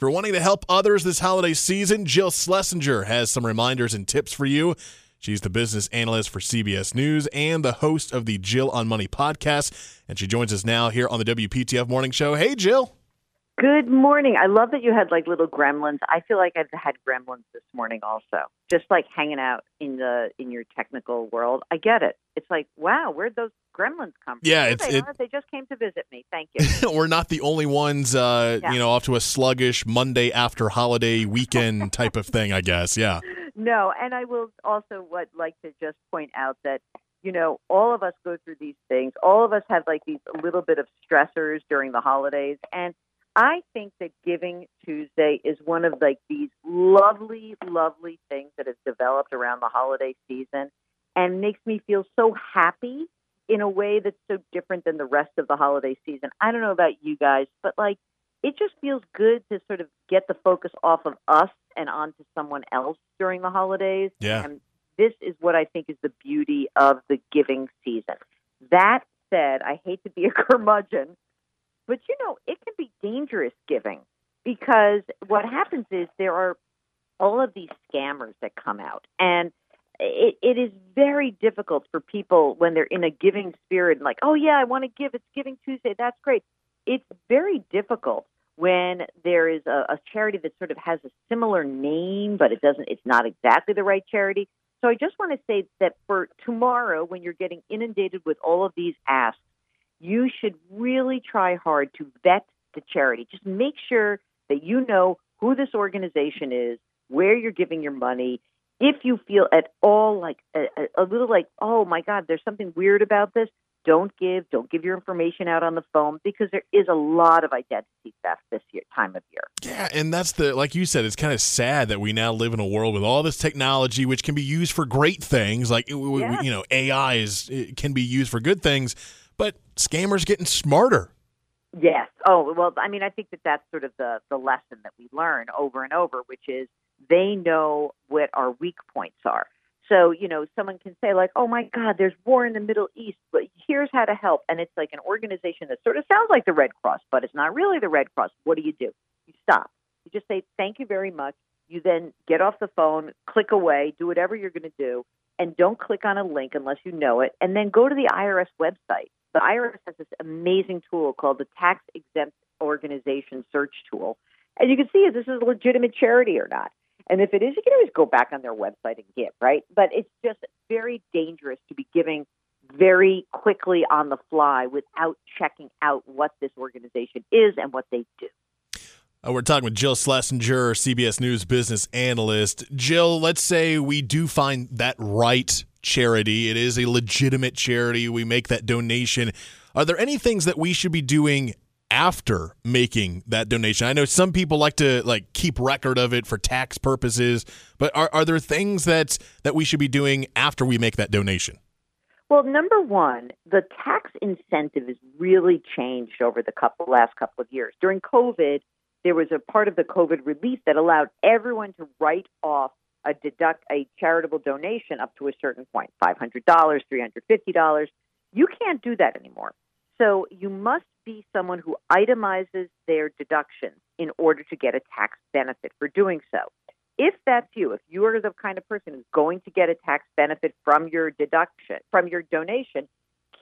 You're wanting to help others this holiday season, Jill Schlesinger has some reminders and tips for you. She's the business analyst for CBS News and the host of the Jill on Money podcast. And she joins us now here on the WPTF Morning Show. Hey, Jill. Good morning. I love that you had like little gremlins. I feel like I've had gremlins this morning also. Just like hanging out in the in your technical world. I get it. It's like, wow, where'd those gremlins come from? Yeah, it's- they, it- they just came to visit me. Thank you. We're not the only ones, uh, Yeah. you know, off to a sluggish Monday after holiday weekend type of thing, I guess. Yeah. no, and I will also would like to just point out that you know all of us go through these things. All of us have like these little bit of stressors during the holidays, and I think that Giving Tuesday is one of like these lovely, lovely things that has developed around the holiday season, and makes me feel so happy in a way that's so different than the rest of the holiday season. I don't know about you guys, but like it just feels good to sort of get the focus off of us and onto someone else during the holidays. Yeah. And this is what I think is the beauty of the giving season. That said, I hate to be a curmudgeon, but you know, it can be dangerous giving because what happens is there are all of these scammers that come out and it, it is very difficult for people when they're in a giving spirit and like, oh yeah, I want to give. It's Giving Tuesday. That's great. It's very difficult when there is a, a charity that sort of has a similar name, but it doesn't. It's not exactly the right charity. So I just want to say that for tomorrow, when you're getting inundated with all of these asks, you should really try hard to vet the charity. Just make sure that you know who this organization is, where you're giving your money. If you feel at all like a, a, little like, oh my God, there's something weird about this, don't give. Don't give your information out on the phone because there is a lot of identity theft this year, time of year. Yeah, and that's the like you said, it's kind of sad that we now live in a world with all this technology, which can be used for great things, like Yeah. you know, AI is can be used for good things, but scammers getting smarter. Yes. Oh, well, I mean, I think that that's sort of the, the lesson that we learn over and over, which is they know what our weak points are. So, you know, someone can say, like, oh my God, there's war in the Middle East, but here's how to help. And it's like an organization that sort of sounds like the Red Cross, but it's not really the Red Cross. What do you do? You stop. You just say, thank you very much. You then get off the phone, click away, do whatever you're going to do, and don't click on a link unless you know it. And then go to the IRS website. The IRS has this amazing tool called the Tax Exempt Organization Search Tool. And you can see if this is a legitimate charity or not. And if it is, you can always go back on their website and give, right? But it's just very dangerous to be giving very quickly on the fly without checking out what this organization is and what they do. Uh, we're talking with Jill Schlesinger, CBS News business analyst. Jill, let's say we do find that right charity. It is a legitimate charity. We make that donation. Are there any things that we should be doing after making that donation? I know some people like to like keep record of it for tax purposes, but are, are there things that that we should be doing after we make that donation? Well, number one, the tax incentive has really changed over the couple last couple of years. During COVID, there was a part of the COVID relief that allowed everyone to write off a deduct a charitable donation up to a certain point, five hundred dollars, three hundred fifty dollars. You can't do that anymore. So you must be someone who itemizes their deductions in order to get a tax benefit for doing so. If that's you, if you are the kind of person who's going to get a tax benefit from your deduction, from your donation,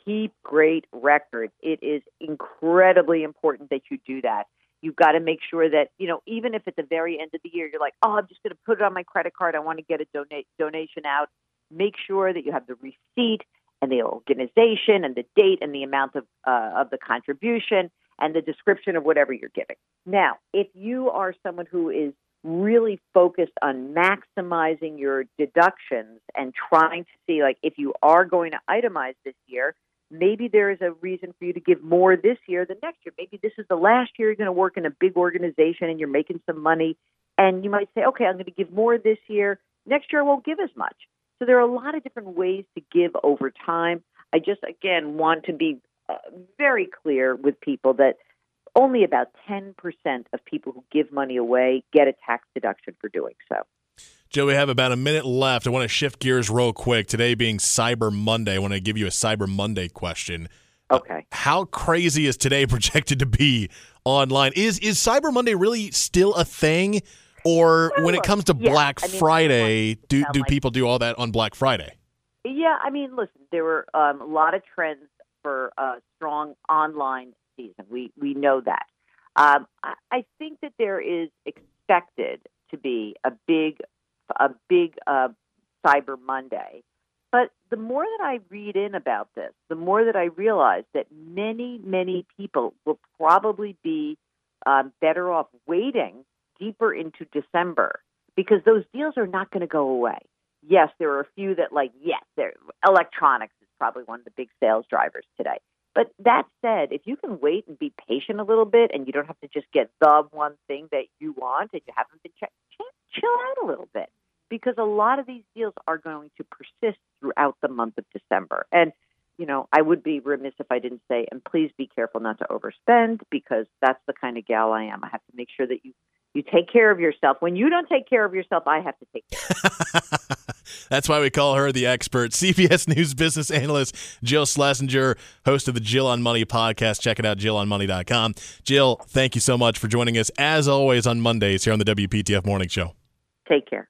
keep great records. It is incredibly important that you do that. You've got to make sure that, you know, even if at the very end of the year you're like, oh, I'm just going to put it on my credit card, I want to get a donate donation out, make sure that you have the receipt and the organization and the date and the amount of uh, of the contribution and the description of whatever you're giving. Now, if you are someone who is really focused on maximizing your deductions and trying to see like if you are going to itemize this year, maybe there is a reason for you to give more this year than next year. Maybe this is the last year you're going to work in a big organization and you're making some money and you might say, "Okay, I'm going to give more this year. Next year I won't give as much." So there are a lot of different ways to give over time. I just again want to be uh, very clear with people that only about 10% of people who give money away get a tax deduction for doing so. Joe, we have about a minute left. I want to shift gears real quick. Today being Cyber Monday, I want to give you a Cyber Monday question. Okay. How crazy is today projected to be online. Is is Cyber Monday really still a thing? Or when it comes to yeah, Black I mean, Friday, want it to do, do like- people do all that on Black Friday? Yeah, I mean, listen, there were um, a lot of trends for a strong online season. We we know that. Um, I, I think that there is expected to be a big a big uh, Cyber Monday. But the more that I read in about this, the more that I realize that many, many people will probably be um, better off waiting deeper into December because those deals are not going to go away. Yes, there are a few that, like, yes, electronics is probably one of the big sales drivers today. But that said, if you can wait and be patient a little bit and you don't have to just get the one thing that you want and you haven't been check, ch- chill out a little bit because a lot of these deals are going to persist throughout the month of December. And, you know, I would be remiss if I didn't say, and please be careful not to overspend because that's the kind of gal I am. I have to make sure that you, you take care of yourself. When you don't take care of yourself, I have to take care That's why we call her the expert. CBS News business analyst Jill Schlesinger, host of the Jill on Money podcast. Check it out, jillonmoney.com. Jill, thank you so much for joining us, as always, on Mondays here on the WPTF Morning Show. Take care.